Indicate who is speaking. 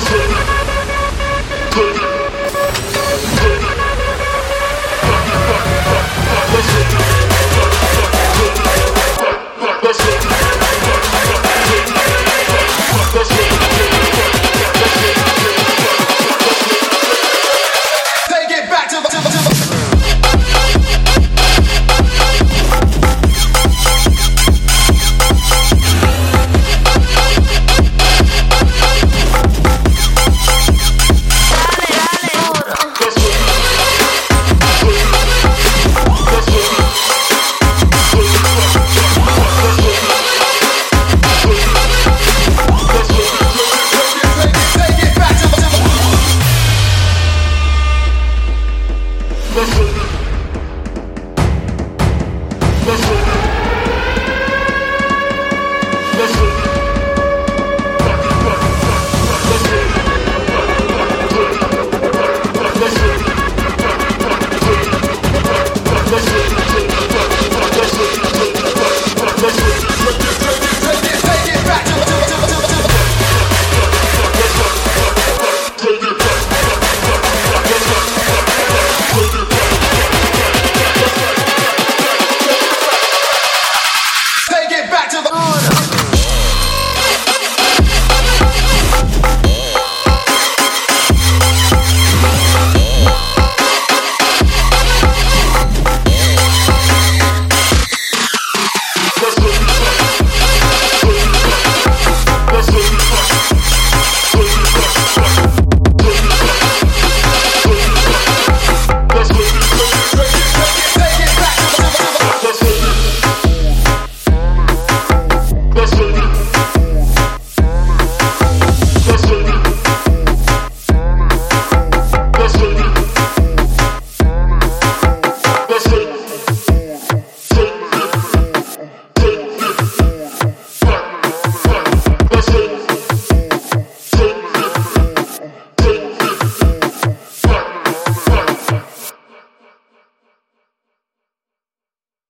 Speaker 1: this remember States.